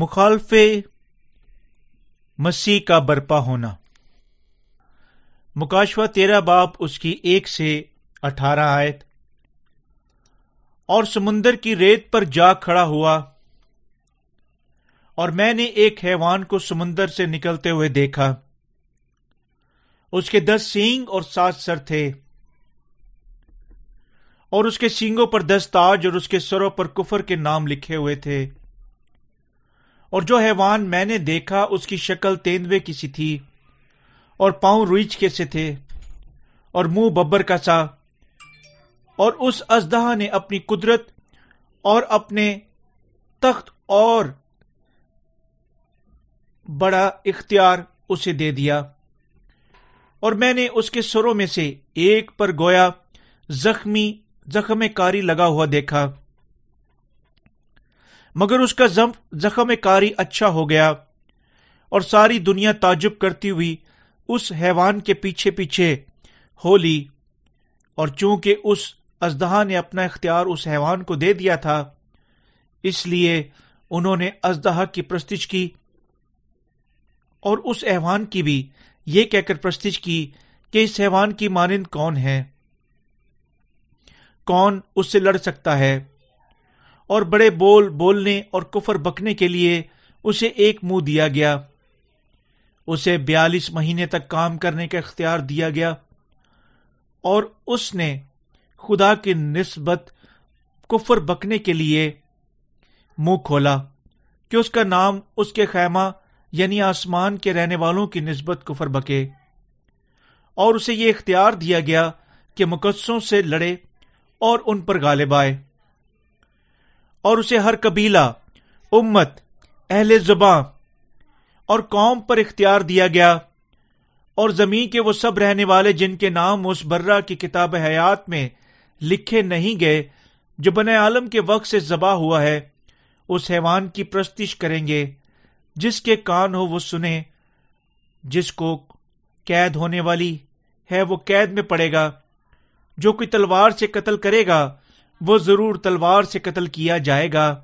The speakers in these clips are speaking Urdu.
مخالف مسیح کا برپا ہونا۔ مکاشوہ تیرہ باپ اس کی ایک سے اٹھارہ آیت۔ اور سمندر کی ریت پر جا کھڑا ہوا۔ اور میں نے ایک حیوان کو سمندر سے نکلتے ہوئے دیکھا۔ اس کے دس سینگ اور سات سر تھے۔ اور اس کے سینگوں پر دس تاج اور اس کے سروں پر کفر کے نام لکھے ہوئے تھے۔ اور جو حیوان میں نے دیکھا اس کی شکل تیندوے کی سی تھی اور پاؤں روئچ کے سے تھے اور منہ ببر کا سا اور اس ازدہ نے اپنی قدرت اور اپنے تخت اور بڑا اختیار اسے دے دیا اور میں نے اس کے سروں میں سے ایک پر گویا زخمی زخم کاری لگا ہوا دیکھا۔ مگر اس کا زخم کاری اچھا ہو گیا اور ساری دنیا تعجب کرتی ہوئی اس حیوان کے پیچھے پیچھے ہو لی اور چونکہ اس ازدہا نے اپنا اختیار اس حیوان کو دے دیا تھا، اس لیے انہوں نے ازدہا کی پرستش کی اور اس حیوان کی بھی یہ کہہ کر پرستش کی کہ اس حیوان کی مانند کون ہے؟ کون اس سے لڑ سکتا ہے؟ اور بڑے بول بولنے اور کفر بکنے کے لیے اسے ایک منہ دیا گیا۔ اسے بیالیس مہینے تک کام کرنے کا اختیار دیا گیا۔ اور اس نے خدا کی نسبت کفر بکنے کے لیے منہ کھولا کہ اس کا نام اس کے خیمہ یعنی آسمان کے رہنے والوں کی نسبت کفر بکے۔ اور اسے یہ اختیار دیا گیا کہ مقدسوں سے لڑے اور ان پر غالب آئے۔ اور اسے ہر قبیلہ، امت، اہل زباں اور قوم پر اختیار دیا گیا اور زمین کے وہ سب رہنے والے جن کے نام اس برہ کی کتاب حیات میں لکھے نہیں گئے، جو بن عالم کے وقت سے ذبح ہوا ہے اس حیوان کی پرستش کریں گے۔ جس کے کان ہو وہ سنے جس کو قید ہونے والی ہے وہ قید میں پڑے گا۔ جو کوئی تلوار سے قتل کرے گا وہ ضرور تلوار سے قتل کیا جائے گا۔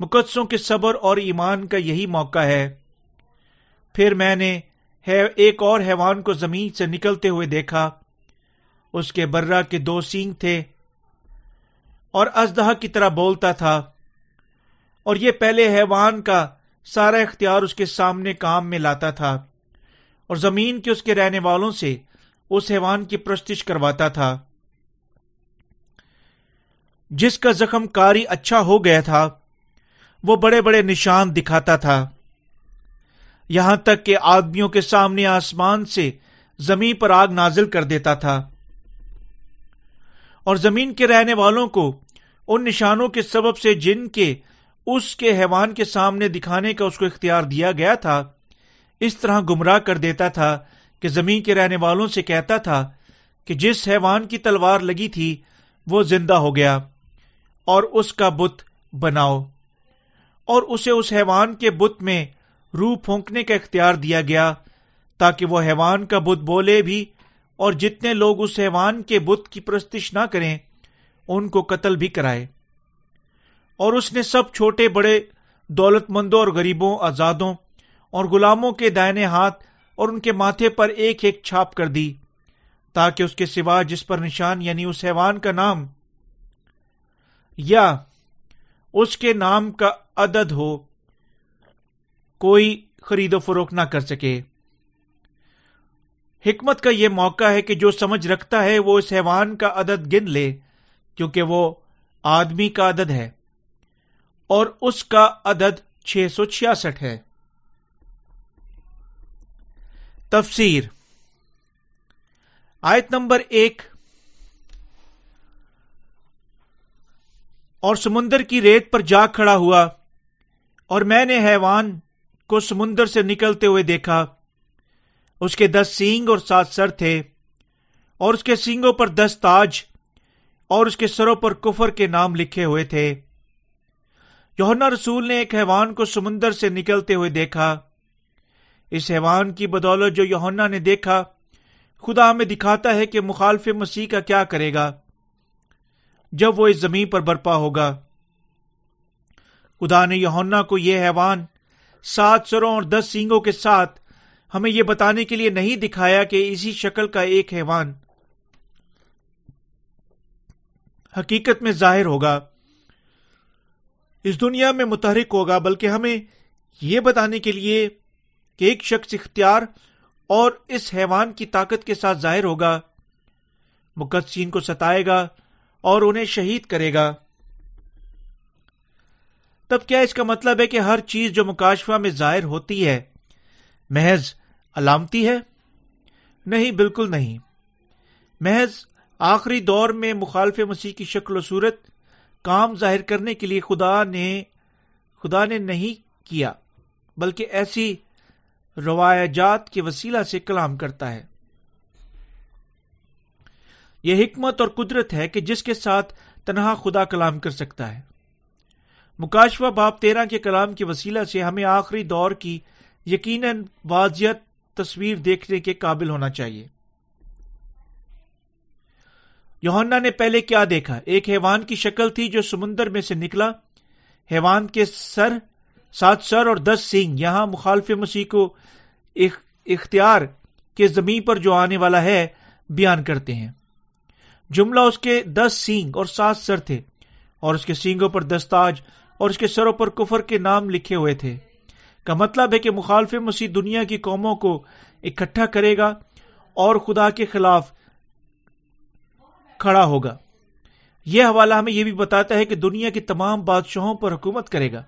مقدسوں کے صبر اور ایمان کا یہی موقع ہے۔ پھر میں نے ایک اور حیوان کو زمین سے نکلتے ہوئے دیکھا۔ اس کے برا کے دو سینگ تھے۔ اور ازدہ کی طرح بولتا تھا۔ اور یہ پہلے حیوان کا سارا اختیار اس کے سامنے کام میں لاتا تھا۔ اور زمین کے اس کے رہنے والوں سے اس حیوان کی پرستش کرواتا تھا۔ جس کا زخم کاری اچھا ہو گیا تھا، وہ بڑے بڑے نشان دکھاتا تھا۔ یہاں تک کہ آدمیوں کے سامنے آسمان سے زمین پر آگ نازل کر دیتا تھا۔ اور زمین کے رہنے والوں کو ان نشانوں کے سبب سے جن کے اس کے حیوان کے سامنے دکھانے کا اس کو اختیار دیا گیا تھا، اس طرح گمراہ کر دیتا تھا کہ زمین کے رہنے والوں سے کہتا تھا کہ جس حیوان کی تلوار لگی تھی، وہ زندہ ہو گیا۔ اور اس کا بت بناؤ۔ اور اسے اس حیوان کے بت میں روح پھونکنے کا اختیار دیا گیا، تاکہ وہ حیوان کا بت بولے بھی اور جتنے لوگ اس حیوان کے بت کی پرستش نہ کریں، ان کو قتل بھی کرائے۔ اور اس نے سب چھوٹے بڑے دولت مندوں اور غریبوں، آزادوں اور غلاموں کے دائنے ہاتھ اور ان کے ماتھے پر ایک ایک چھاپ کر دی، تاکہ اس کے سوا جس پر نشان یعنی اس حیوان کا نام یا اس کے نام کا عدد ہو، کوئی خرید و فروخت نہ کر سکے۔ حکمت کا یہ موقع ہے کہ جو سمجھ رکھتا ہے وہ اس حیوان کا عدد گن لے، کیونکہ وہ آدمی کا عدد ہے، اور اس کا عدد چھ سو چھیاسٹھ ہے۔ تفسیر آیت نمبر ایک اور سمندر کی ریت پر جا کھڑا ہوا، اور میں نے حیوان کو سمندر سے نکلتے ہوئے دیکھا۔ اس کے دس سینگ اور سات سر تھے، اور اس کے سینگوں پر دس تاج، اور اس کے سروں پر کفر کے نام لکھے ہوئے تھے۔ یونا رسول نے ایک حیوان کو سمندر سے نکلتے ہوئے دیکھا۔ اس حیوان کی بدولت جو یونا نے دیکھا، خدا ہمیں دکھاتا ہے کہ مخالف مسیح کا کیا کرے گا۔ جب وہ اس زمین پر برپا ہوگا۔ خدا نے یونا کو یہ حیوان سات سروں اور دس سینگوں کے ساتھ ہمیں یہ بتانے کے لیے نہیں دکھایا کہ اسی شکل کا ایک حیوان حقیقت میں ظاہر ہوگا۔ اس دنیا میں متحرک ہوگا، بلکہ ہمیں یہ بتانے کے لیے کہ ایک شخص اختیار اور اس حیوان کی طاقت کے ساتھ ظاہر ہوگا۔ مقدسین کو ستائے گا۔ اور انہیں شہید کرے گا۔ تب کیا اس کا مطلب ہے کہ ہر چیز جو مکاشفہ میں ظاہر ہوتی ہے، محض علامتی ہے؟ نہیں، بالکل نہیں۔ محض آخری دور میں مخالف مسیح کی شکل و صورت کام ظاہر کرنے کے لیے خدا نے خدا نے نہیں کیا، بلکہ ایسی روایات کے وسیلہ سے کلام کرتا ہے۔ یہ حکمت اور قدرت ہے کہ جس کے ساتھ تنہا خدا کلام کر سکتا ہے۔ مکاشوہ باپ تیرہ کے کلام کے وسیلہ سے ہمیں آخری دور کی یقیناً واضح تصویر دیکھنے کے قابل ہونا چاہیے۔ یوہنا نے پہلے کیا دیکھا؟ ایک حیوان کی شکل تھی جو سمندر میں سے نکلا۔ حیوان کے سر، سات سر اور دس سینگ۔ یہاں مخالف مسیح کو اختیار کے زمین پر جو آنے والا ہے بیان کرتے ہیں۔ جملہ اس کے دس سینگ اور سات سر تھے اور اس کے سینگوں پر دستاج اور اس کے سروں پر کفر کے نام لکھے ہوئے تھے۔ کا مطلب ہے کہ مخالف مسیح دنیا کی قوموں کو اکٹھا کرے گا اور خدا کے خلاف کھڑا ہوگا۔ یہ حوالہ ہمیں یہ بھی بتاتا ہے کہ دنیا کی تمام بادشاہوں پر حکومت کرے گا۔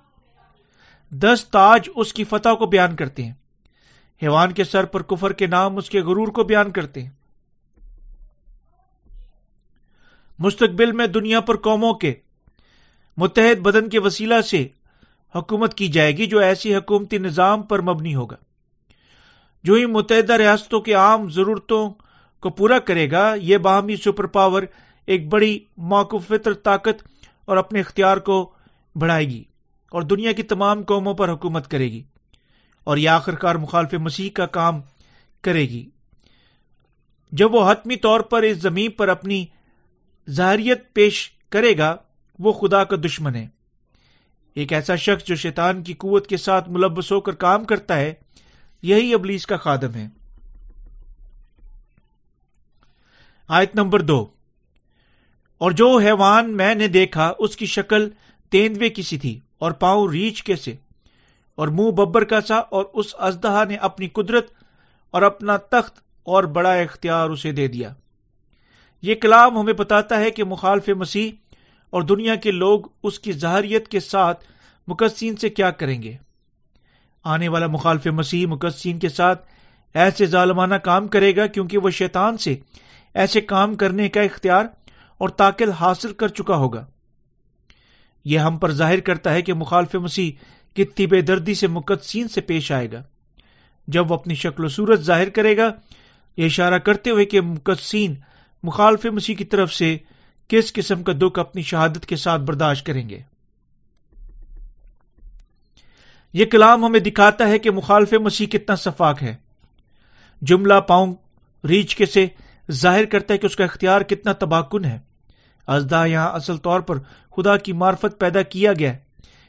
دس تاج اس کی فتح کو بیان کرتے ہیں۔ حیوان کے سر پر کفر کے نام اس کے غرور کو بیان کرتے ہیں۔ مستقبل میں دنیا پر قوموں کے متحد بدن کے وسیلہ سے حکومت کی جائے گی، جو ایسی حکومتی نظام پر مبنی ہوگا۔ جو ہی متحدہ ریاستوں کی عام ضرورتوں کو پورا کرے گا، یہ باہمی سپر پاور ایک بڑی فطر، طاقت اور اپنے اختیار کو بڑھائے گی اور دنیا کی تمام قوموں پر حکومت کرے گی اور یہ آخر کار مخالف مسیح کا کام کرے گی۔ جب وہ حتمی طور پر اس زمین پر اپنی ظاہریت پیش کرے گا، وہ خدا کا دشمن ہے۔ ایک ایسا شخص جو شیطان کی قوت کے ساتھ ملبس ہو کر کام کرتا ہے، یہی ابلیس کا خادم ہے۔ آیت نمبر دو۔ اور جو حیوان میں نے دیکھا، اس کی شکل تیندوے کی سی تھی اور پاؤں ریچھ کے سے۔ اور منہ ببر کا سا اور اس ازدہا نے اپنی قدرت اور اپنا تخت اور بڑا اختیار اسے دے دیا۔ یہ کلام ہمیں بتاتا ہے کہ مخالف مسیح اور دنیا کے لوگ اس کی ظاہریت کے ساتھ مقصین سے کیا کریں گے؟ آنے والا مخالف مسیح مقصین کے ساتھ ایسے ظالمانہ کام کرے گا کیونکہ وہ شیطان سے ایسے کام کرنے کا اختیار اور تاکل حاصل کر چکا ہوگا۔ یہ ہم پر ظاہر کرتا ہے کہ مخالف مسیح کتنی بے دردی سے مقدسین سے پیش آئے گا۔ جب وہ اپنی شکل و صورت ظاہر کرے گا، یہ اشارہ کرتے ہوئے کہ مقدسین مخالف مسیح کی طرف سے کس قسم کا دکھ اپنی شہادت کے ساتھ برداشت کریں گے؟ یہ کلام ہمیں دکھاتا ہے کہ مخالف مسیح کتنا شفاق ہے۔ جملہ پاؤں ریچھ کے سے ظاہر کرتا ہے کہ اس کا اختیار کتنا تباکن ہے۔ ازدا یہاں اصل طور پر خدا کی معرفت پیدا کیا گیا۔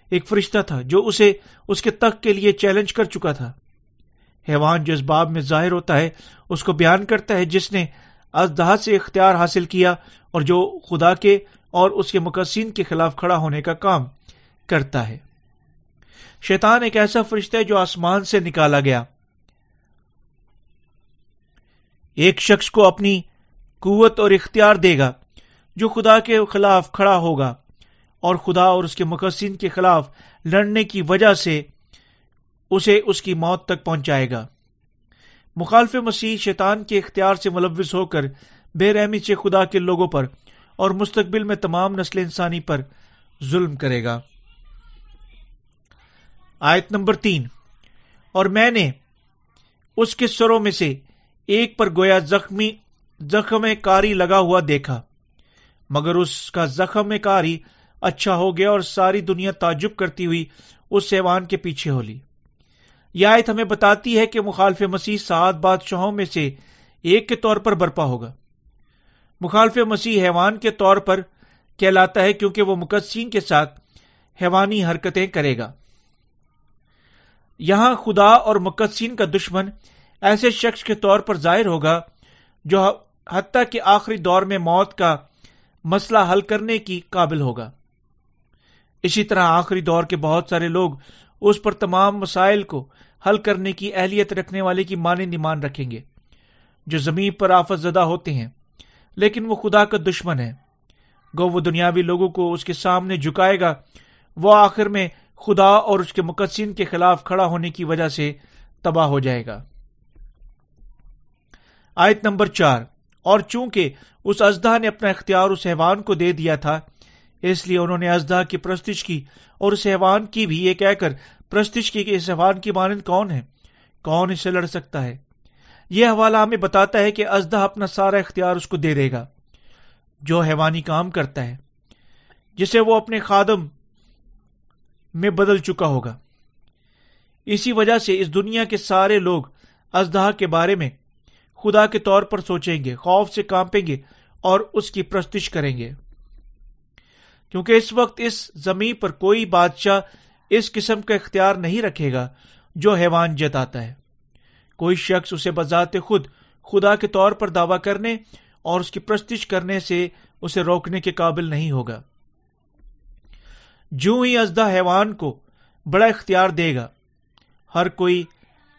ایک فرشتہ تھا جو اسے اس کے تخت کے لیے چیلنج کر چکا تھا۔ حیوان جو اس باب میں ظاہر ہوتا ہے، اس کو بیان کرتا ہے جس نے ازدہ سے اختیار حاصل کیا اور جو خدا کے اور اس کے مقصین کے خلاف کھڑا ہونے کا کام کرتا ہے۔ شیطان ایک ایسا فرشتہ ہے جو آسمان سے نکالا گیا۔ ایک شخص کو اپنی قوت اور اختیار دے گا جو خدا کے خلاف کھڑا ہوگا اور خدا اور اس کے مقصین کے خلاف لڑنے کی وجہ سے اسے اس کی موت تک پہنچائے گا۔ مخالف مسیح شیطان کے اختیار سے ملوث ہو کر بے رحمی سے خدا کے لوگوں پر اور مستقبل میں تمام نسل انسانی پر ظلم کرے گا۔ آیت نمبر تین۔ اور میں نے اس کے سروں میں سے ایک پر گویا زخمی، زخم کاری لگا ہوا دیکھا، مگر اس کا زخم کاری اچھا ہو گیا اور ساری دنیا تعجب کرتی ہوئی اس حیوان کے پیچھے ہو لی۔ یہ آیت ہمیں بتاتی ہے کہ مخالف مسیح سات بادشاہوں میں سے ایک کے طور پر برپا ہوگا۔ مخالف مسیح حیوان کے طور پر کہلاتا ہے کیونکہ وہ مقدسین کے ساتھ حیوانی حرکتیں کرے گا۔ یہاں خدا اور مقدسین کا دشمن ایسے شخص کے طور پر ظاہر ہوگا جو حتیٰ کہ آخری دور میں موت کا مسئلہ حل کرنے کی قابل ہوگا۔ اسی طرح آخری دور کے بہت سارے لوگ اس پر تمام مسائل کو حل کرنے کی اہلیت رکھنے والے کی مانند ایمان رکھیں گے، جو زمین پر آفت زدہ ہوتے ہیں، لیکن وہ خدا کا دشمن ہے۔ گو، وہ دنیاوی لوگوں کو اس کے سامنے جھکائے گا۔ وہ آخر میں خدا اور اس کے مقدسین کے خلاف کھڑا ہونے کی وجہ سے تباہ ہو جائے گا۔ آیت نمبر چار، اور چونکہ اس ازدا نے اپنا اختیار اس حیوان کو دے دیا تھا اس لیے انہوں نے ازدا کی پرستش کی اور اس حیوان کی بھی یہ کہہ کر پرستش کی کہ اس حیوان کی مانند کون ہے؟ کون اسے لڑ سکتا ہے؟ یہ حوالہ ہمیں بتاتا ہے کہ ازدا اپنا سارا اختیار اس کو دے دے گا، جو حیوانی کام کرتا ہے، جسے وہ اپنے خادم میں بدل چکا ہوگا۔ اسی وجہ سے اس دنیا کے سارے لوگ ازدہ کے بارے میں خدا کے طور پر سوچیں گے، خوف سے کانپیں گے اور اس کی پرستش کریں گے۔ کیونکہ اس وقت اس زمین پر کوئی بادشاہ اس قسم کا اختیار نہیں رکھے گا جو حیوان جتاتا ہے۔ کوئی شخص اسے بذات خود، خدا کے طور پر دعوی کرنے اور اس کی پرستش کرنے سے اسے روکنے کے قابل نہیں ہوگا۔ جو ہی ازدہ حیوان کو بڑا اختیار دے گا، ہر کوئی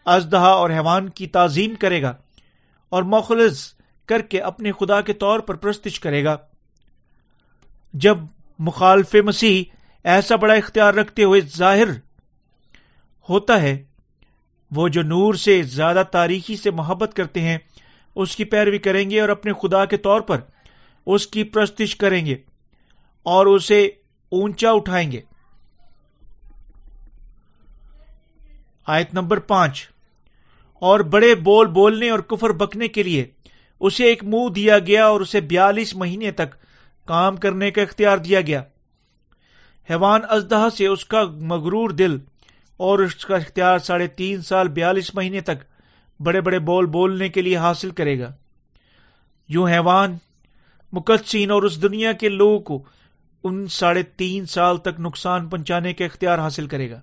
ازدہ اور حیوان کی تعظیم کرے گا اور مخلص کر کے اپنے خدا کے طور پر پرستش کرے گا۔ جب مخالف مسیح ایسا بڑا اختیار رکھتے ہوئے ظاہر ہوتا ہے۔ وہ جو نور سے زیادہ تاریخی سے محبت کرتے ہیں، اس کی پیروی کریں گے اور اپنے خدا کے طور پر اس کی پرستش کریں گے اور اسے اونچا اٹھائیں گے۔ آیت نمبر پانچ۔ اور بڑے بول بولنے اور کفر بکنے کے لیے اسے ایک منہ دیا گیا اور اسے بیالیس مہینے تک کام کرنے کا اختیار دیا گیا۔ حیوان ازدہ سے اس کا مغرور دل اور اس کا اختیار ساڑھے تین سال بیالیس مہینے تک بڑے بڑے بول بولنے کے لیے حاصل کرے گا۔ یوں حیوان مقدسین اور اس دنیا کے لوگوں کو ان ساڑھے تین سال تک نقصان پہنچانے کا اختیار حاصل کرے گا۔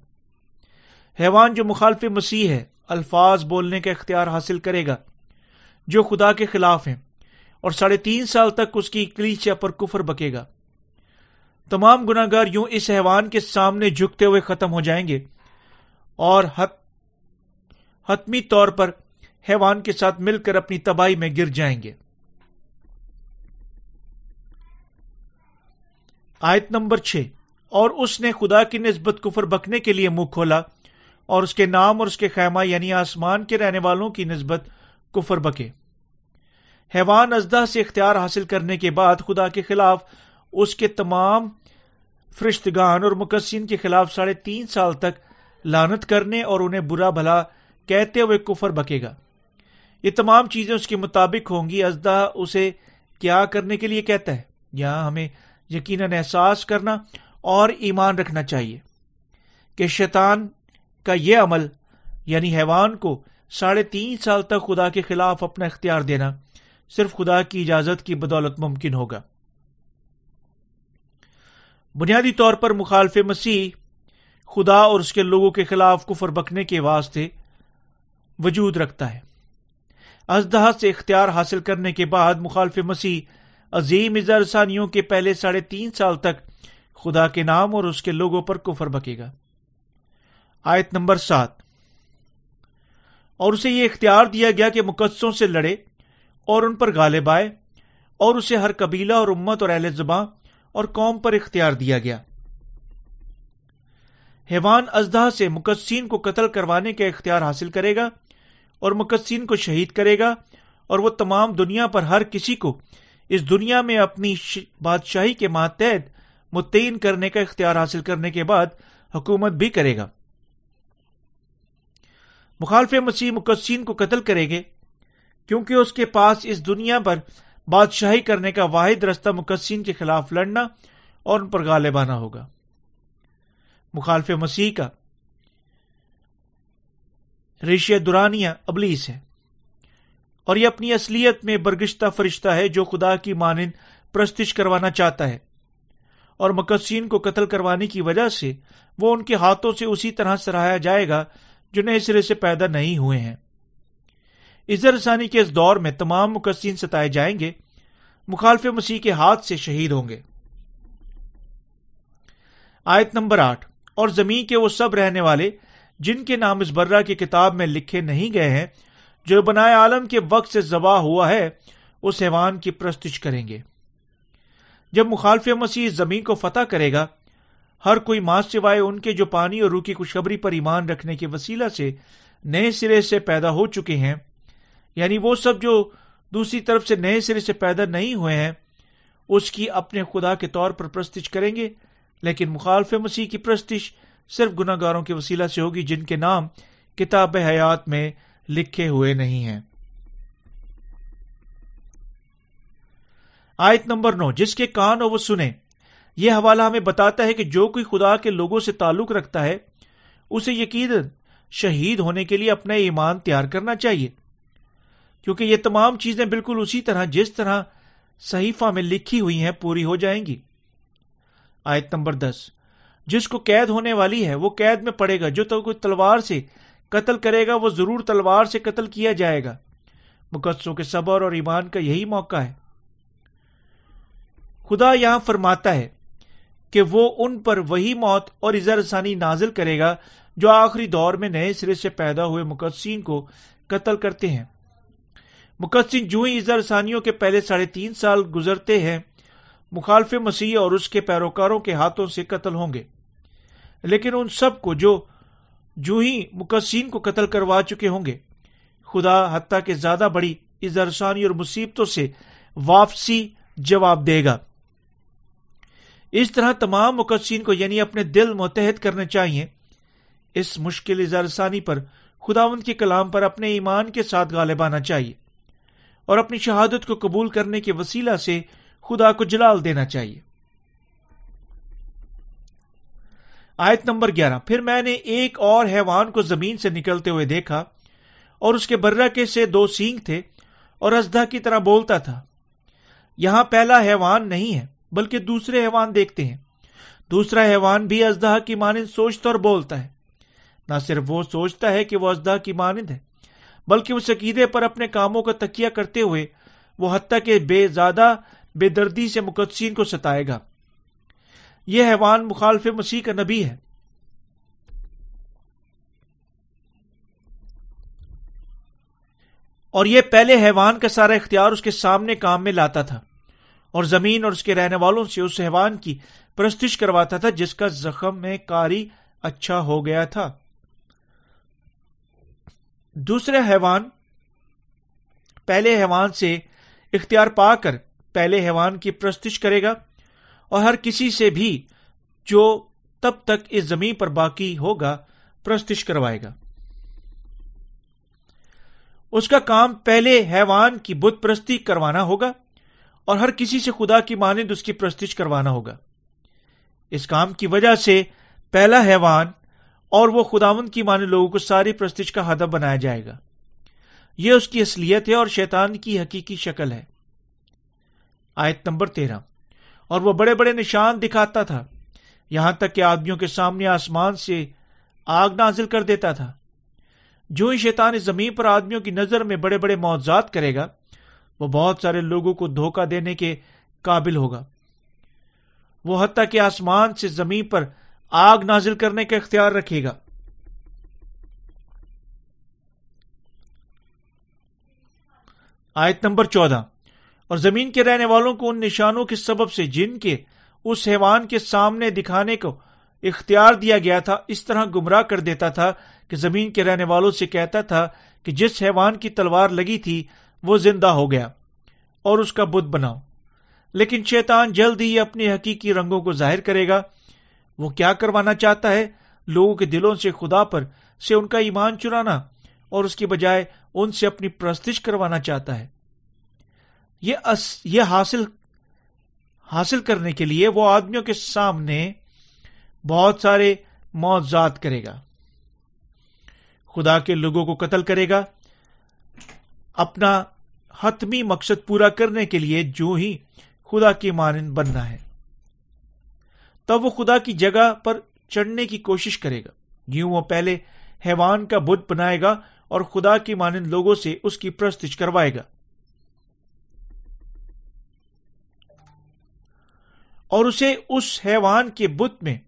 حیوان جو مخالف مسیح ہے، الفاظ بولنے کا اختیار حاصل کرے گا، جو خدا کے خلاف ہیں۔ اور ساڑھے تین سال تک اس کی کلیچیا پر کفر بکے گا۔ تمام گناگار یوں اس حیوان کے سامنے جھکتے ہوئے ختم ہو جائیں گے اور حتمی طور پر حیوان کے ساتھ مل کر اپنی تباہی میں گر جائیں گے۔ آیت نمبر چھ۔ اور اس نے خدا کی نسبت کفر بکنے کے لیے منہ کھولا اور اس کے نام اور اس کے خیمہ یعنی آسمان کے رہنے والوں کی نسبت کفر بکے۔ حیوان ازدہ سے اختیار حاصل کرنے کے بعد خدا کے خلاف اس کے تمام فرشتگان اور مقصین کے خلاف ساڑھے تین سال تک لانت کرنے اور انہیں برا بھلا کہتے ہوئے کفر بکے گا۔ یہ تمام چیزیں اس کے مطابق ہوں گی ازدا اسے کیا کرنے کے لیے کہتا ہے۔ یہاں ہمیں یقیناً احساس کرنا اور ایمان رکھنا چاہیے کہ شیطان کا یہ عمل یعنی حیوان کو ساڑھے تین سال تک خدا کے خلاف اپنا اختیار دینا صرف خدا کی اجازت کی بدولت ممکن ہوگا۔ بنیادی طور پر مخالف مسیح خدا اور اس کے لوگوں کے خلاف کفر بکنے کے واسطے وجود رکھتا ہے۔ ازدہ سے اختیار حاصل کرنے کے بعد مخالف مسیح عظیم اظہارسانیوں کے پہلے ساڑھے تین سال تک خدا کے نام اور اس کے لوگوں پر کفر بکے گا۔ آیت نمبر سات۔ اور اسے یہ اختیار دیا گیا کہ مقدسوں سے لڑے۔ اور ان پر غالب آئے اور اسے ہر قبیلہ اور امت اور اہل زباں اور قوم پر اختیار دیا گیا۔ حیوان ازدہ سے مقدسین کو قتل کروانے کا اختیار حاصل کرے گا اور مقدسین کو شہید کرے گا اور وہ تمام دنیا پر ہر کسی کو اس دنیا میں اپنی بادشاہی کے ماتحت متعین کرنے کا اختیار حاصل کرنے کے بعد حکومت بھی کرے گا۔ مخالف مسیح مقدسین کو قتل کرے گے کیونکہ اس کے پاس اس دنیا پر بادشاہی کرنے کا واحد رستہ مقدسین کے خلاف لڑنا اور ان پر غالب آنا ہوگا۔ مخالف مسیح کا ریشیا دورانیہ ابلیس ہے اور یہ اپنی اصلیت میں برگشتہ فرشتہ ہے جو خدا کی مانند پرستش کروانا چاہتا ہے اور مقدسین کو قتل کروانے کی وجہ سے وہ ان کے ہاتھوں سے اسی طرح سراہا جائے گا جو نئے سرے سے پیدا نہیں ہوئے ہیں۔ ازر رسانی کے اس دور میں تمام مقدسین ستائے جائیں گے، مخالف مسیح کے ہاتھ سے شہید ہوں گے۔ آیت نمبر آٹھ، اور زمین کے وہ سب رہنے والے جن کے نام اس برہ کی کتاب میں لکھے نہیں گئے ہیں، جو بنائے عالم کے وقت سے ذبح ہوا ہے اس حیوان کی پرستش کریں گے۔ جب مخالف مسیح زمین کو فتح کرے گا، ہر کوئی ماں سوائے ان کے جو پانی اور روح کی خوشخبری پر ایمان رکھنے کے وسیلہ سے نئے سرے سے پیدا ہو چکے ہیں یعنی وہ سب جو دوسری طرف سے نئے سرے سے پیدا نہیں ہوئے ہیں، اس کی اپنے خدا کے طور پر پرستش کریں گے۔ لیکن مخالف مسیح کی پرستش صرف گناہ گاروں کے وسیلہ سے ہوگی جن کے نام کتاب حیات میں لکھے ہوئے نہیں ہیں۔ آیت نمبر نو، جس کے کان ہو وہ سنے یہ حوالہ ہمیں بتاتا ہے کہ جو کوئی خدا کے لوگوں سے تعلق رکھتا ہے، اسے یقین شہید ہونے کے لیے اپنا ایمان تیار کرنا چاہیے۔ کیونکہ یہ تمام چیزیں بالکل اسی طرح جس طرح صحیفہ میں لکھی ہوئی ہیں پوری ہو جائیں گی۔ آیت نمبر دس۔ جس کو قید ہونے والی ہے، وہ قید میں پڑے گا، جو تو کوئی تلوار سے قتل کرے گا، وہ ضرور تلوار سے قتل کیا جائے گا۔ مقدسوں کے صبر اور ایمان کا یہی موقع ہے۔ خدا یہاں فرماتا ہے کہ وہ ان پر وہی موت اور اظہار ثانی نازل کرے گا، جو آخری دور میں نئے سرے سے پیدا ہوئے مقدسین کو قتل کرتے ہیں۔ مقدسین جو ہی اظہار ثانیوں کے پہلے ساڑھے تین سال گزرتے ہیں، مخالف مسیح اور اس کے پیروکاروں کے ہاتھوں سے قتل ہوں گے۔ لیکن ان سب کو جو جو ہی مقدسین کو قتل کروا چکے ہوں گے، خدا حتیٰ کے زیادہ بڑی اظہرسانی اور مصیبتوں سے واپسی جواب دے گا۔ اس طرح تمام مقدسین کو یعنی اپنے دل متحد کرنے چاہیے۔ اس مشکل اظہرسانی پر خدا ان کے کلام پر اپنے ایمان کے ساتھ غالب آنا چاہیے۔ اور اپنی شہادت کو قبول کرنے کے وسیلہ سے خدا کو جلال دینا چاہیے۔ آیت نمبر گیارہ۔ پھر میں نے ایک اور حیوان کو زمین سے نکلتے ہوئے دیکھا اور اس کے برہ کے سے دو سینگ تھے اور ازدا کی طرح بولتا تھا۔ یہاں پہلا حیوان نہیں ہے، بلکہ دوسرے حیوان دیکھتے ہیں۔ دوسرا حیوان بھی ازدہ کی مانند سوچتا اور بولتا ہے۔ نہ صرف وہ سوچتا ہے کہ وہ ازدہ کی مانند ہے بلکہ اس عقیدے پر اپنے کاموں کا تکیہ کرتے ہوئے وہ حتیٰ کے بے زیادہ بے دردی سے مقدسین کو ستائے گا۔ یہ حیوان مخالف مسیح کا نبی ہے۔ اور یہ پہلے حیوان کا سارا اختیار اس کے سامنے کام میں لاتا تھا اور زمین اور اس کے رہنے والوں سے اس حیوان کی پرستش کرواتا تھا جس کا زخم میں کاری اچھا ہو گیا تھا۔ دوسرے حیوان، پہلے حیوان سے اختیار پا کر پہلے حیوان کی پرستش کرے گا اور ہر کسی سے بھی جو تب تک اس زمین پر باقی ہوگا پرستش کروائے گا۔ اس کا کام پہلے حیوان کی بت پرستی کروانا ہوگا اور ہر کسی سے خدا کی مانند اس کی پرستش کروانا ہوگا۔ اس کام کی وجہ سے پہلا حیوان اور وہ خداون کی مانند لوگوں کو ساری پرستش کا ہدف بنایا جائے گا۔ یہ اس کی اصلیت ہے اور شیطان کی حقیقی شکل ہے۔ آیت نمبر تیرہ۔ اور وہ بڑے بڑے نشان دکھاتا تھا۔ یہاں تک کہ آدمیوں کے سامنے آسمان سے آگ نازل کر دیتا تھا۔ جو ہی شیطان اس زمین پر آدمیوں کی نظر میں بڑے بڑے معاوضات کرے گا، وہ بہت سارے لوگوں کو دھوکہ دینے کے قابل ہوگا۔ وہ حتیٰ کہ آسمان سے زمین پر آگ نازل کرنے کا اختیار رکھے گا۔ آیت نمبر چودہ۔ اور زمین کے رہنے والوں کو ان نشانوں کے سبب سے جن کے اس حیوان کے سامنے دکھانے کو اختیار دیا گیا تھا، اس طرح گمراہ کر دیتا تھا کہ زمین کے رہنے والوں سے کہتا تھا کہ جس حیوان کی تلوار لگی تھی، وہ زندہ ہو گیا اور اس کا بت بناؤ لیکن شیطان جلد ہی اپنے حقیقی رنگوں کو ظاہر کرے گا۔ وہ کیا کروانا چاہتا ہے؟ لوگوں کے دلوں سے خدا پر سے ان کا ایمان چرانا اور اس کی بجائے ان سے اپنی پرستش کروانا چاہتا ہے۔ یہ اس، یہ حاصل حاصل کرنے کے لیے وہ آدمیوں کے سامنے بہت سارے معذات کرے گا۔ خدا کے لوگوں کو قتل کرے گا۔ اپنا حتمی مقصد پورا کرنے کے لیے جو ہی خدا کی مانند بننا ہے۔ تب وہ خدا کی جگہ پر چڑھنے کی کوشش کرے گا۔ یوں وہ پہلے حیوان کا بت بنائے گا اور خدا کی مانند لوگوں سے اس کی پرستش کروائے گا۔ اور اسے اس حیوان کے بت میں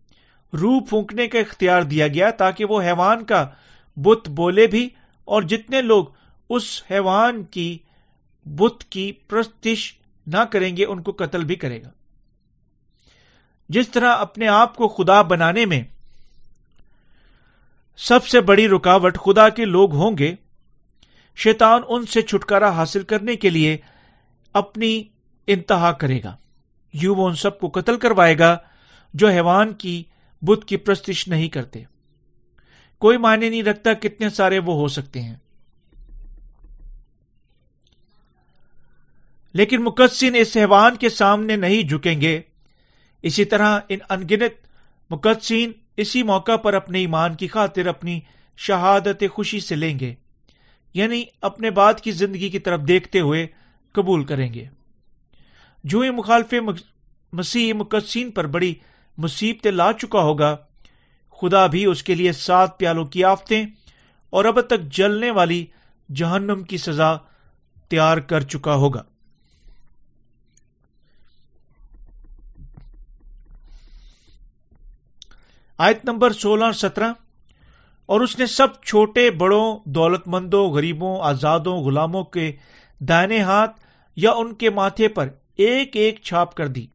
روح پھونکنے کا اختیار دیا گیا تاکہ وہ حیوان کا بت بولے بھی اور جتنے لوگ اس حیوان کی بت کی پرستش نہ کریں گے ان کو قتل بھی کرے گا۔ جس طرح اپنے آپ کو خدا بنانے میں سب سے بڑی رکاوٹ خدا کے لوگ ہوں گے، شیطان ان سے چھٹکارا حاصل کرنے کے لیے اپنی انتہا کرے گا۔ یوں وہ ان سب کو قتل کروائے گا جو حیوان کی، بت کی پرستش نہیں کرتے۔ کوئی معنی نہیں رکھتا کتنے سارے وہ ہو سکتے ہیں۔ لیکن مقدسین اس حیوان کے سامنے نہیں جھکیں گے۔ اسی طرح ان انگنت مقدسین اسی موقع پر اپنے ایمان کی خاطر اپنی شہادت خوشی سے لیں گے یعنی اپنے بعد کی زندگی کی طرف دیکھتے ہوئے قبول کریں گے۔ جو ہی مخالف مسیح مقدسین پر بڑی مصیبتیں لا چکا ہوگا۔ خدا بھی اس کے لیے سات پیالوں کی آفتیں اور اب تک جلنے والی جہنم کی سزا تیار کر چکا ہوگا۔ آیت نمبر سولہ اور سترہ، اور اس نے سب چھوٹے، بڑوں دولت مندوں غریبوں، آزادوں، غلاموں کے دائنے ہاتھ یا ان کے ماتھے پر ایک ایک چھاپ کر دی،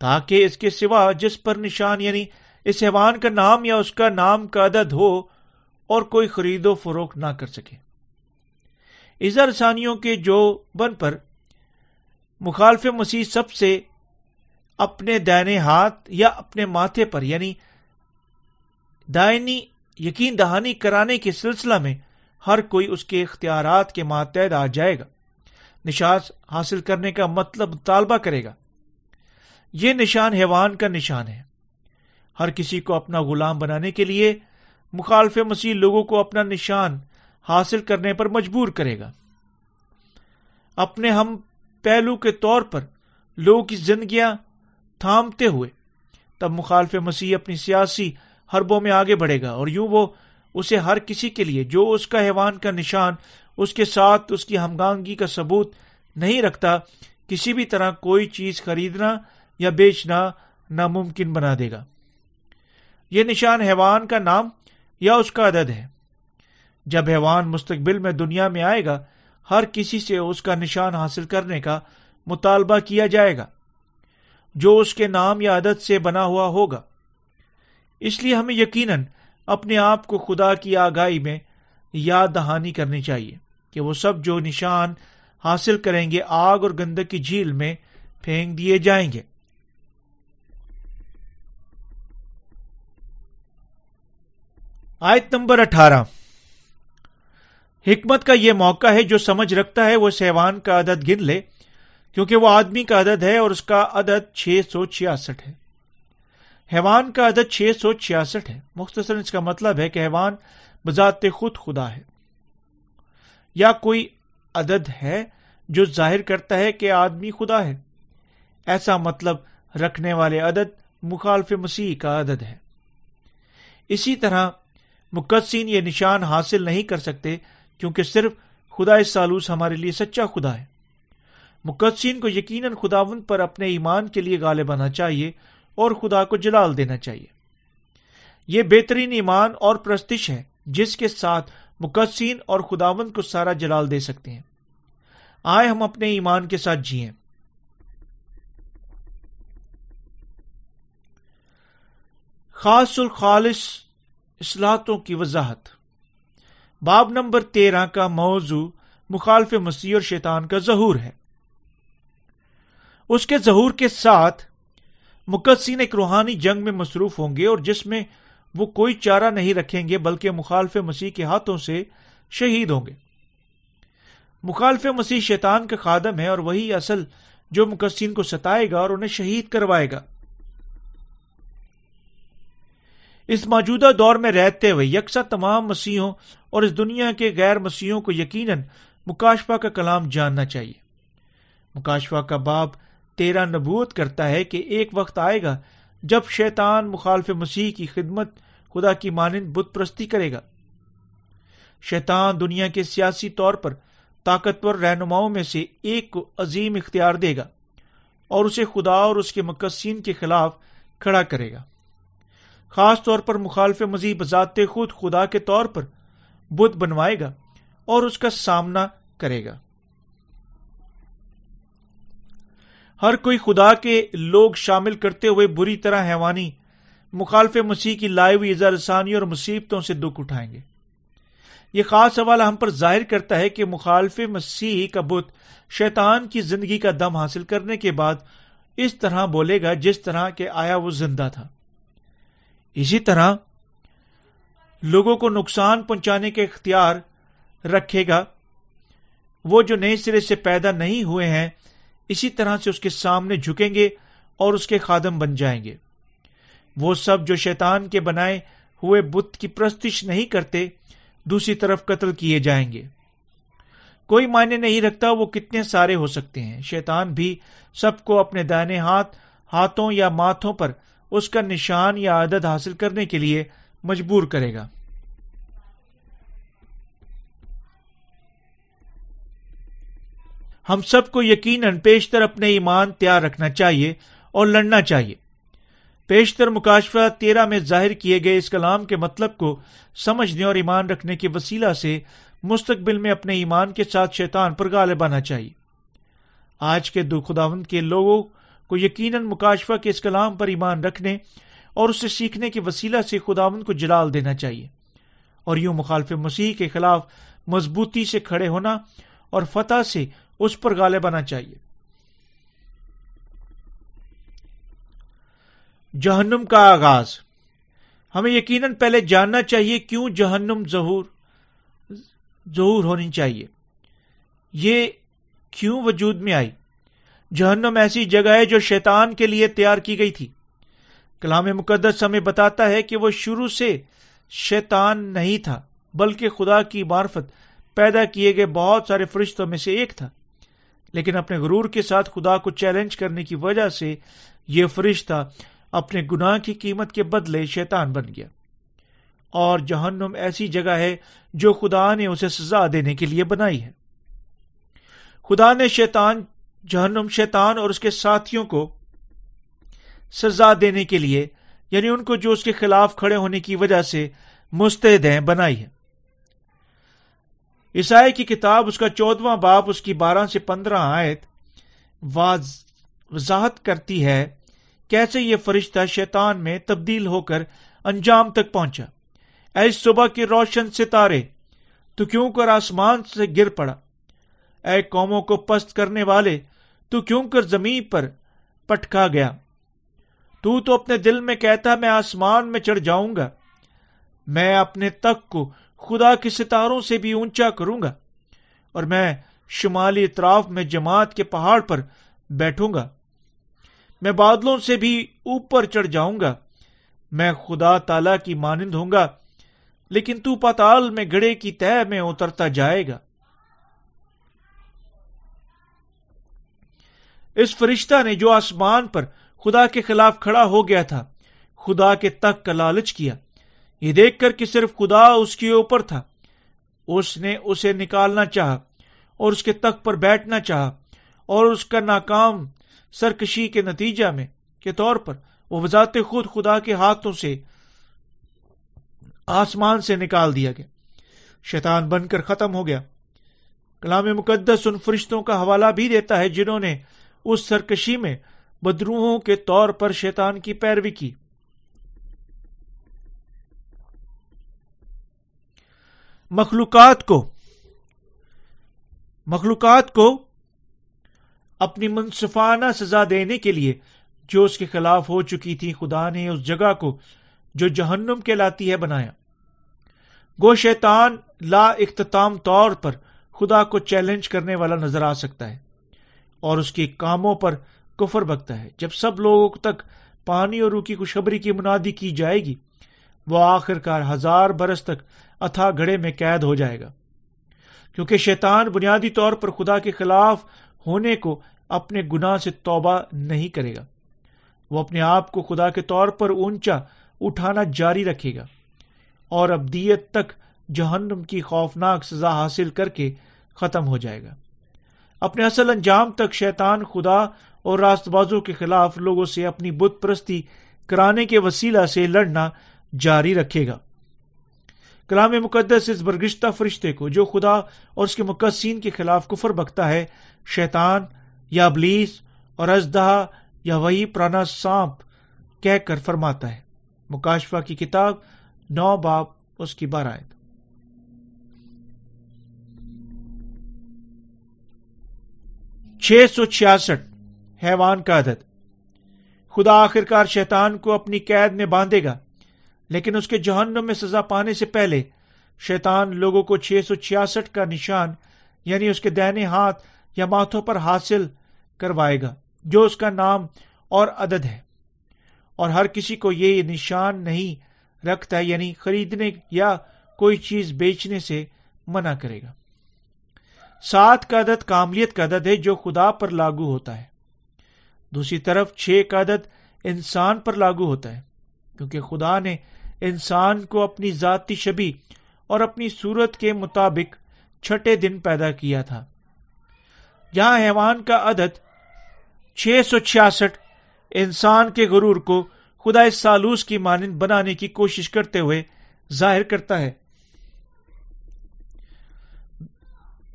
تاکہ اس کے سوا جس پر نشان یعنی اس حیوان کا نام یا اس کا نام کا عدد ہو اور کوئی خرید و فروخت نہ کر سکے۔ رسانیوں کے جو بن پر مخالف مسیح سب سے اپنے دائنے ہاتھ یا اپنے ماتھے پر یعنی دائنی یقین دہانی کرانے کے سلسلہ میں ہر کوئی اس کے اختیارات کے ماتحد آ جائے گا۔ نشاز حاصل کرنے کا مطلب طالبہ کرے گا۔ یہ نشان حیوان کا نشان ہے۔ ہر کسی کو اپنا غلام بنانے کے لیے مخالف مسیح لوگوں کو اپنا نشان حاصل کرنے پر مجبور کرے گا۔ اپنے ہم پہلو کے طور پر لوگوں کی زندگیاں تھامتے ہوئے، تب مخالف مسیح اپنی سیاسی حربوں میں آگے بڑھے گا اور یوں وہ اسے ہر کسی کے لیے جو اس کا حیوان کا نشان، اس کے ساتھ اس کی ہمگانگی کا ثبوت نہیں رکھتا، کسی بھی طرح کوئی چیز خریدنا یا بیچنا ناممکن بنا دے گا۔ یہ نشان حیوان کا نام یا اس کا عدد ہے؟ جب حیوان مستقبل میں دنیا میں آئے گا، ہر کسی سے اس کا نشان حاصل کرنے کا مطالبہ کیا جائے گا۔ جو اس کے نام یا عدد سے بنا ہوا ہوگا۔ اس لیے ہمیں یقیناً اپنے آپ کو خدا کی آگاہی میں یاد دہانی کرنی چاہیے کہ وہ سب جو نشان حاصل کریں گے آگ اور گندک کی جھیل میں پھینک دیے جائیں گے۔ آیت نمبر اٹھارہ۔ حکمت کا یہ موقع ہے جو سمجھ رکھتا ہے وہ سیوان کا عدد گن لے۔ کیونکہ وہ آدمی کا عدد ہے اور اس کا عدد چھ سو چھیاسٹھ ہے۔ حیوان کا عدد چھ سو چھیاسٹھ ہے۔ مختصر اس کا مطلب ہے کہ حیوان بذات خود خدا ہے۔ یا کوئی عدد ہے جو ظاہر کرتا ہے کہ آدمی خدا ہے۔ ایسا مطلب رکھنے والے عدد مخالف مسیح کا عدد ہے۔ اسی طرح مقدسین یہ نشان حاصل نہیں کر سکتے کیونکہ صرف خدا سالوس ہمارے لیے سچا خدا ہے۔ مقدسین کو یقیناً خداون پر اپنے ایمان کے لیے غالب آنا چاہیے اور خدا کو جلال دینا چاہیے۔ یہ بہترین ایمان اور پرستش ہے جس کے ساتھ مقدسین اور خداون کو سارا جلال دے سکتے ہیں۔ آئے ہم اپنے ایمان کے ساتھ جیئیں خاص الخالص اصلاحاتوں کی وضاحت۔ باب نمبر تیرہ کا موضوع مخالف مسیح اور شیطان کا ظہور ہے۔ اس کے ظہور کے ساتھ مقدسین ایک روحانی جنگ میں مصروف ہوں گے اور جس میں وہ کوئی چارہ نہیں رکھیں گے، بلکہ مخالف مسیح کے ہاتھوں سے شہید ہوں گے۔ مخالف مسیح شیطان کا خادم ہے اور وہی اصل جو مقدسین کو ستائے گا اور انہیں شہید کروائے گا۔ اس موجودہ دور میں رہتے ہوئے یکساں تمام مسیحوں اور اس دنیا کے غیر مسیحوں کو یقیناً مکاشفہ کا کلام جاننا چاہیے۔ مکاشفہ کا باب تیرا نبوت کرتا ہے کہ ایک وقت آئے گا جب شیطان مخالف مسیح کی خدمت خدا کی مانند بت پرستی کرے گا۔ شیطان دنیا کے سیاسی طور پر طاقتور رہنماؤں میں سے ایک کو عظیم اختیار دے گا اور اسے خدا اور اس کے مقصین کے خلاف کھڑا کرے گا۔ خاص طور پر مخالف مزید بذات خود خدا کے طور پر بدھ بنوائے گا اور اس کا سامنا کرے گا۔ ہر کوئی خدا کے لوگ شامل کرتے ہوئے بری طرح حیوانی مخالف مسیح کی لائے ہوئی رسانی اور مصیبتوں سے دکھ اٹھائیں گے۔ یہ خاص حوالہ ہم پر ظاہر کرتا ہے کہ مخالف مسیح کا بت شیطان کی زندگی کا دم حاصل کرنے کے بعد اس طرح بولے گا جس طرح کہ آیا وہ زندہ تھا۔ اسی طرح لوگوں کو نقصان پہنچانے کے اختیار رکھے گا وہ جو نئے سرے سے پیدا نہیں ہوئے ہیں اسی طرح سے اس کے سامنے جھکیں گے اور اس کے خادم بن جائیں گے۔ وہ سب جو شیطان کے بنائے ہوئے بت کی پرستش نہیں کرتے، دوسری طرف قتل کیے جائیں گے۔ کوئی معنی نہیں رکھتا وہ کتنے سارے ہو سکتے ہیں۔ شیطان بھی سب کو اپنے دائنے ہاتھ، ہاتھوں یا ماتھوں پر اس کا نشان یا عادت حاصل کرنے کے لیے مجبور کرے گا۔ ہم سب کو یقیناً پیشتر اپنے ایمان تیار رکھنا چاہیے اور لڑنا چاہیے۔ پیشتر مکاشفہ تیرہ میں ظاہر کیے گئے اس کلام کے مطلب کو سمجھنے اور ایمان رکھنے کے وسیلہ سے مستقبل میں اپنے ایمان کے ساتھ شیطان پر غالب آنا چاہیے۔ آج کے دو خداوند کے لوگوں کو یقیناً مکاشفہ کے اس کلام پر ایمان رکھنے اور اسے سیکھنے کے وسیلہ سے خداوند کو جلال دینا چاہیے۔ اور یوں مخالف مسیح کے خلاف مضبوطی سے کھڑے ہونا اور فتح سے اس پر غالب آنا چاہیے۔ جہنم کا آغاز۔ ہمیں یقیناً پہلے جاننا چاہیے کیوں جہنم ظہور ظہور ہونی چاہیے۔ یہ کیوں وجود میں آئی؟ جہنم ایسی جگہ ہے جو شیطان کے لیے تیار کی گئی تھی۔ کلام مقدس ہمیں بتاتا ہے کہ وہ شروع سے شیطان نہیں تھا، بلکہ خدا کی معرفت پیدا کیے گئے بہت سارے فرشتوں میں سے ایک تھا۔ لیکن اپنے غرور کے ساتھ خدا کو چیلنج کرنے کی وجہ سے یہ فرشتہ اپنے گناہ کی قیمت کے بدلے شیطان بن گیا۔ اور جہنم ایسی جگہ ہے جو خدا نے اسے سزا دینے کے لیے بنائی ہے۔ خدا نے شیطان، جہنم شیطان اور اس کے ساتھیوں کو سزا دینے کے لیے یعنی ان کو جو اس کے خلاف کھڑے ہونے کی وجہ سے مستعد ہیں بنائی ہے عیسائی کی کتاب، اس کا چودواں باپ، اس کی بارہ سے پندرہ آیت وضاحت کرتی ہے کیسے یہ فرشتہ شیطان میں تبدیل ہو کر انجام تک پہنچا۔ اے صبح کی روشن ستارے، تو کیوں کر آسمان سے گر پڑا؟ اے قوموں کو پست کرنے والے، تو کیوں کر زمین پر پٹکا گیا؟ تو تو اپنے دل میں کہتا میں آسمان میں چڑھ جاؤں گا۔ میں اپنے تک کو خدا کے ستاروں سے بھی اونچا کروں گا اور میں شمالی اطراف میں جماعت کے پہاڑ پر بیٹھوں گا۔ میں بادلوں سے بھی اوپر چڑھ جاؤں گا۔ میں خدا تعالی کی مانند ہوں گا، لیکن تو پتال میں گڑے کی تہ میں اترتا جائے گا۔ اس فرشتہ نے جو آسمان پر خدا کے خلاف کھڑا ہو گیا تھا، خدا کے تک کا لالچ کیا۔ یہ دیکھ کر کہ صرف خدا اس کے اوپر تھا۔ اس نے اسے نکالنا چاہا اور اس کے تک پر بیٹھنا چاہا اور اس کا ناکام سرکشی کے نتیجہ میں کے طور پر وہ بذات خود خدا کے ہاتھوں سے آسمان سے نکال دیا گیا۔ شیطان بن کر ختم ہو گیا۔ کلام مقدس ان فرشتوں کا حوالہ بھی دیتا ہے جنہوں نے اس سرکشی میں بدروہوں کے طور پر شیطان کی پیروی کی۔ مخلوقات کو مخلوقات کو اپنی منصفانہ سزا دینے کے لیے جو اس کے خلاف ہو چکی تھی، خدا نے اس جگہ کو جو جہنم کے لاتی ہے بنایا۔ گو شیطان لا اختتام طور پر خدا کو چیلنج کرنے والا نظر آ سکتا ہے اور اس کے کاموں پر کفر بکتا ہے۔ جب سب لوگوں تک پانی اور روکی خوشخبری کی منادی کی جائے گی وہ آخر کار ہزار برس تک اتھا گھڑے میں قید ہو جائے گا۔ کیونکہ شیطان بنیادی طور پر خدا کے خلاف ہونے کو اپنے گناہ سے توبہ نہیں کرے گا۔ وہ اپنے آپ کو خدا کے طور پر اونچا اٹھانا جاری رکھے گا اور ابدیت تک جہنم کی خوفناک سزا حاصل کر کے ختم ہو جائے گا۔ اپنے اصل انجام تک شیطان خدا اور راست بازوں کے خلاف لوگوں سے اپنی بت پرستی کرانے کے وسیلہ سے لڑنا جاری رکھے گا۔ کلام مقدس اس برگشتہ فرشتے کو، جو خدا اور اس کے مقدسین کے خلاف کفر بکتا ہے، شیطان یا ابلیس اور ازدہ یا وہی پرانا سانپ کہہ کر فرماتا ہے۔ مکاشفہ کی کتاب نو باپ اس کی بارہ چھ سو چھیاسٹھ، حیوان کا عدد۔ خدا آخر کار شیطان کو اپنی قید میں باندھے گا۔ لیکن اس کے جہنم میں سزا پانے سے پہلے شیطان لوگوں کو چھ سو چھیاسٹھ کا نشان یعنی اس کے دہنے ہاتھ یا ماتھوں پر حاصل کروائے گا، جو اس کا نام اور عدد ہے۔ اور ہر کسی کو یہ نشان نہیں رکھتا ہے یعنی خریدنے یا کوئی چیز بیچنے سے منع کرے گا۔ سات کا عدد کاملیت کا عدد ہے جو خدا پر لاگو ہوتا ہے۔ دوسری طرف چھ کا عدد انسان پر لاگو ہوتا ہے۔ کیونکہ خدا نے انسان کو اپنی ذاتی شبی اور اپنی صورت کے مطابق چھٹے دن پیدا کیا تھا۔ جہاں حیوان کا عدد چھ سو چھیاسٹھ، انسان کے غرور کو خدا سالوس کی مانند بنانے کی کوشش کرتے ہوئے ظاہر کرتا ہے۔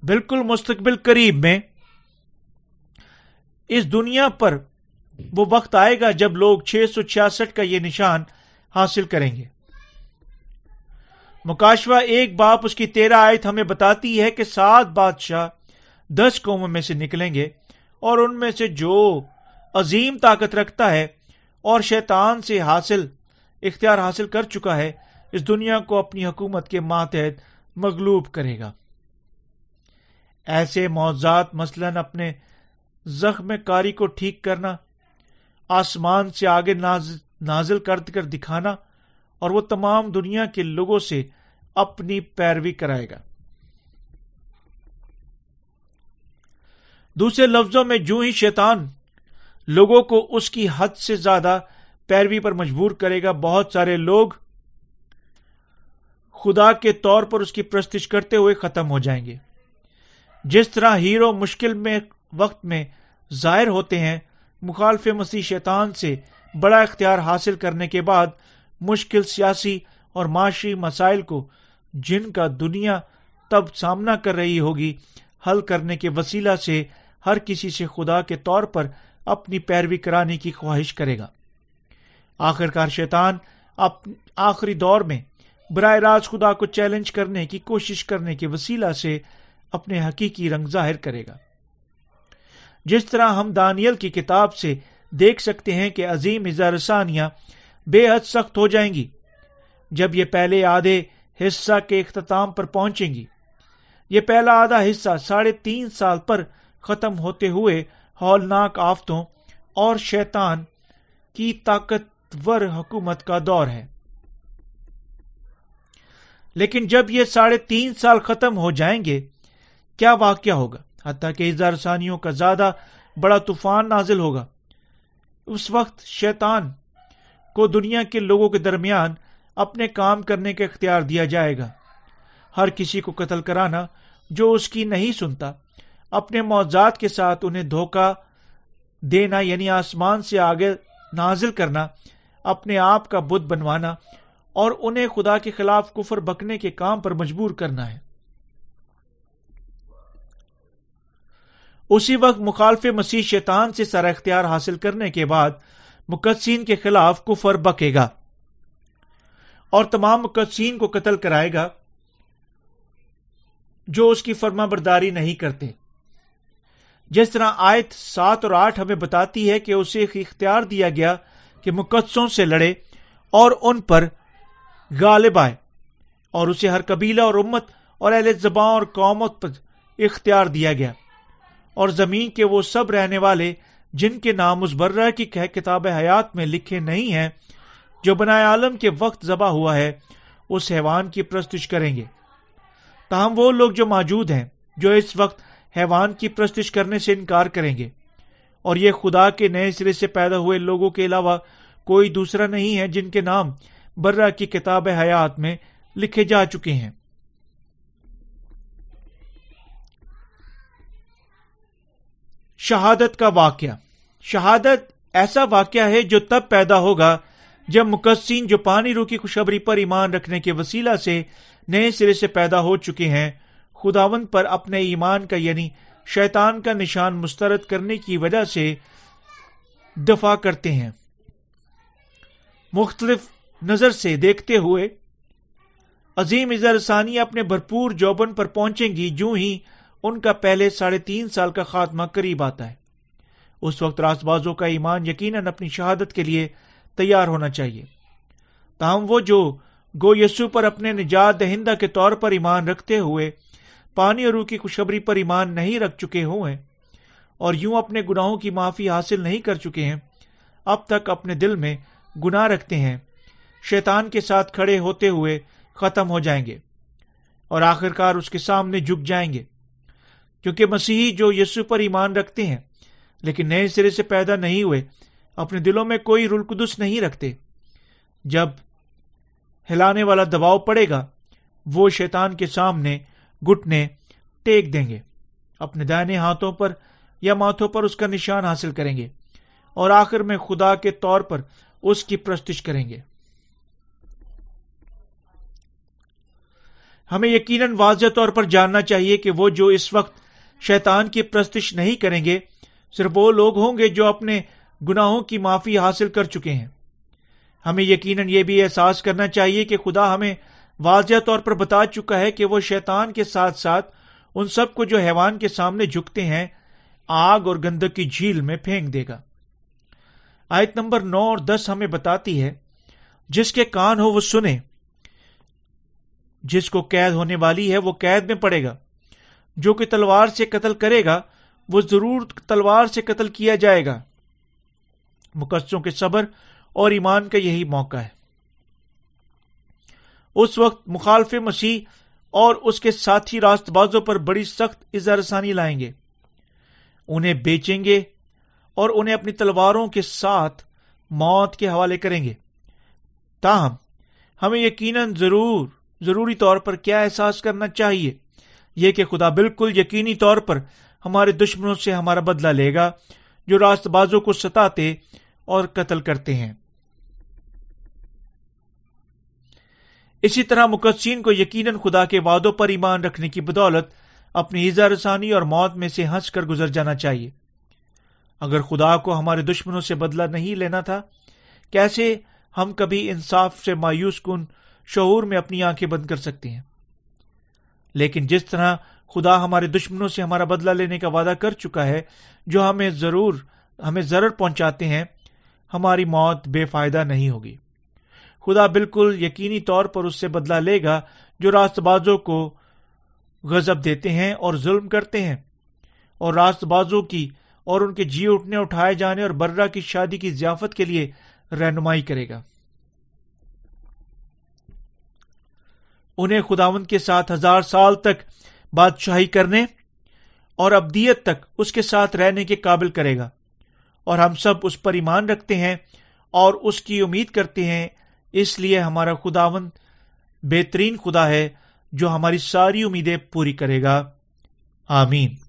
بالکل مستقبل قریب میں اس دنیا پر وہ وقت آئے گا جب لوگ چھ سو چھیاسٹھ کا یہ نشان حاصل کریں گے۔ مکاشوا ایک باپ اس کی تیرہ آیت ہمیں بتاتی ہے کہ سات بادشاہ دس قوموں میں سے نکلیں گے اور ان میں سے جو عظیم طاقت رکھتا ہے اور شیطان سے حاصل، اختیار حاصل کر چکا ہے، اس دنیا کو اپنی حکومت کے ماتحت مغلوب کرے گا۔ ایسے موضات مثلاً اپنے زخم کاری کو ٹھیک کرنا آسمان سے آگے نازل کر کر دکھانا اور وہ تمام دنیا کے لوگوں سے اپنی پیروی کرائے گا۔ دوسرے لفظوں میں جو ہی شیطان لوگوں کو اس کی حد سے زیادہ پیروی پر مجبور کرے گا، بہت سارے لوگ خدا کے طور پر اس کی پرستش کرتے ہوئے ختم ہو جائیں گے۔ جس طرح ہیرو مشکل میں وقت میں ظاہر ہوتے ہیں مخالف مسیح شیطان سے بڑا اختیار حاصل کرنے کے بعد مشکل سیاسی اور معاشی مسائل کو جن کا دنیا تب سامنا کر رہی ہوگی، حل کرنے کے وسیلہ سے ہر کسی سے خدا کے طور پر اپنی پیروی کرانے کی خواہش کرے گا۔ آخر کار شیطان آخری دور میں براہ راست خدا کو چیلنج کرنے کی کوشش کرنے کے وسیلہ سے اپنے حقیقی رنگ ظاہر کرے گا۔ جس طرح ہم دانیل کی کتاب سے دیکھ سکتے ہیں کہ عظیم اظہارسانیاں بے حد سخت ہو جائیں گی، جب یہ پہلے آدھے حصہ کے اختتام پر پہنچیں گی۔ یہ پہلا آدھا حصہ ساڑھے تین سال پر ختم ہوتے ہوئے ہولناک آفتوں اور شیطان کی طاقتور حکومت کا دور ہے۔ لیکن جب یہ ساڑھے تین سال ختم ہو جائیں گے، کیا واقعہ ہوگا؟ حتیٰ کہ اظہار ثانیوں کا زیادہ بڑا طوفان نازل ہوگا۔ اس وقت شیطان کو دنیا کے لوگوں کے درمیان اپنے کام کرنے کا اختیار دیا جائے گا۔ ہر کسی کو قتل کرانا جو اس کی نہیں سنتا، اپنے معذات کے ساتھ انہیں دھوکا دینا یعنی آسمان سے آگے نازل کرنا، اپنے آپ کا بدھ بنوانا اور انہیں خدا کے خلاف کفر بکنے کے کام پر مجبور کرنا ہے۔ اسی وقت مخالف مسیح شیطان سے سر اختیار حاصل کرنے کے بعد مقدسین کے خلاف کفر بکے گا اور تمام مقدسین کو قتل کرائے گا جو اس کی فرما برداری نہیں کرتے۔ جس طرح آیت سات اور آٹھ ہمیں بتاتی ہے کہ اسے اختیار دیا گیا کہ مقدسوں سے لڑے اور ان پر غالب آئے اور اسے ہر قبیلہ اور امت اور اہل زباں اور قومت پر اختیار دیا گیا۔ اور زمین کے وہ سب رہنے والے جن کے نام اس برہ کی کتاب حیات میں لکھے نہیں ہیں، جو بنائے عالم کے وقت ذبح ہوا ہے اس حیوان کی پرستش کریں گے۔ تاہم وہ لوگ جو موجود ہیں، جو اس وقت حیوان کی پرستش کرنے سے انکار کریں گے۔ اور یہ خدا کے نئے سرے سے پیدا ہوئے لوگوں کے علاوہ کوئی دوسرا نہیں ہے جن کے نام برہ کی کتاب حیات میں لکھے جا چکے ہیں۔ شہادت کا واقعہ۔ شہادت ایسا واقعہ ہے جو تب پیدا ہوگا جب مقصین جو پانی رو کی خوشبری پر ایمان رکھنے کے وسیلہ سے نئے سرے سے پیدا ہو چکے ہیں۔ خداون پر اپنے ایمان کا یعنی شیطان کا نشان مسترد کرنے کی وجہ سے دفاع کرتے ہیں۔ مختلف نظر سے دیکھتے ہوئے عظیم اظہر ثانی اپنے بھرپور جوبن پر پہنچیں گی۔ جو ہی ان کا پہلے ساڑھے تین سال کا خاتمہ قریب آتا ہے۔ اس وقت راس بازوں کا ایمان یقیناً اپنی شہادت کے لیے تیار ہونا چاہیے۔ تاہم وہ جو گو یسو پر اپنے نجات دہندہ کے طور پر ایمان رکھتے ہوئے پانی اور روح کی خوشبری پر ایمان نہیں رکھ چکے ہوئے اور یوں اپنے گناہوں کی معافی حاصل نہیں کر چکے ہیں، اب تک اپنے دل میں گناہ رکھتے ہیں۔ شیطان کے ساتھ کھڑے ہوتے ہوئے ختم ہو جائیں گے اور آخر کار اس کے سامنے جھک جائیں گے۔ کیونکہ مسیحی جو یسو پر ایمان رکھتے ہیں، لیکن نئے سرے سے پیدا نہیں ہوئے، اپنے دلوں میں کوئی رلقدس نہیں رکھتے۔ جب ہلانے والا دباؤ پڑے گا، وہ شیطان کے سامنے گٹنے ٹیک دیں گے۔ اپنے دائنے ہاتھوں پر یا ماتھوں پر اس کا نشان حاصل کریں گے، اور آخر میں خدا کے طور پر اس کی پرستش کریں گے۔ ہمیں یقیناً واضح طور پر جاننا چاہیے کہ وہ جو اس وقت شیطان کی پرستش نہیں کریں گے، صرف وہ لوگ ہوں گے جو اپنے گناہوں کی معافی حاصل کر چکے ہیں۔ ہمیں یقیناً یہ بھی احساس کرنا چاہیے کہ خدا ہمیں واضح طور پر بتا چکا ہے کہ وہ شیطان کے ساتھ ساتھ ان سب کو جو حیوان کے سامنے جھکتے ہیں، آگ اور گندک کی جھیل میں پھینک دے گا۔ آیت نمبر نو اور دس ہمیں بتاتی ہے، جس کے کان ہو وہ سنے جس کو قید ہونے والی ہے وہ قید میں پڑے گا۔ جو کہ تلوار سے قتل کرے گا، وہ ضرور تلوار سے قتل کیا جائے گا۔ مقصوں کے صبر اور ایمان کا یہی موقع ہے۔ اس وقت مخالف مسیح اور اس کے ساتھی راست بازوں پر بڑی سخت اظہار ثانی لائیں گے۔ انہیں بیچیں گے اور انہیں اپنی تلواروں کے ساتھ موت کے حوالے کریں گے۔ تاہم، ہمیں یقیناً ضرور، ضروری طور پر کیا احساس کرنا چاہیے؟ یہ کہ خدا بالکل یقینی طور پر ہمارے دشمنوں سے ہمارا بدلہ لے گا، جو راست بازوں کو ستاتے اور قتل کرتے ہیں۔ اسی طرح مقدسین کو یقیناً خدا کے وعدوں پر ایمان رکھنے کی بدولت اپنی ایزا رسانی اور موت میں سے ہنس کر گزر جانا چاہیے۔ اگر خدا کو ہمارے دشمنوں سے بدلہ نہیں لینا تھا، کیسے ہم کبھی انصاف سے مایوس کن شعور میں اپنی آنکھیں بند کر سکتے ہیں؟ لیکن جس طرح خدا ہمارے دشمنوں سے ہمارا بدلہ لینے کا وعدہ کر چکا ہے، جو ہمیں ضرور ہمیں ضرور پہنچاتے ہیں، ہماری موت بے فائدہ نہیں ہوگی۔ خدا بالکل یقینی طور پر اس سے بدلہ لے گا جو راست بازوں کو غزب دیتے ہیں اور ظلم کرتے ہیں۔ اور راست بازوں کی اور ان کے جی اٹھنے، اٹھائے جانے اور برہ کی شادی کی ضیافت کے لیے رہنمائی کرے گا۔ انہیں خداون کے ساتھ ہزار سال تک بادشاہی کرنے اور ابدیت تک اس کے ساتھ رہنے کے قابل کرے گا۔ اور ہم سب اس پر ایمان رکھتے ہیں اور اس کی امید کرتے ہیں۔ اس لیے ہمارا خداون بہترین خدا ہے جو ہماری ساری امیدیں پوری کرے گا۔ آمین۔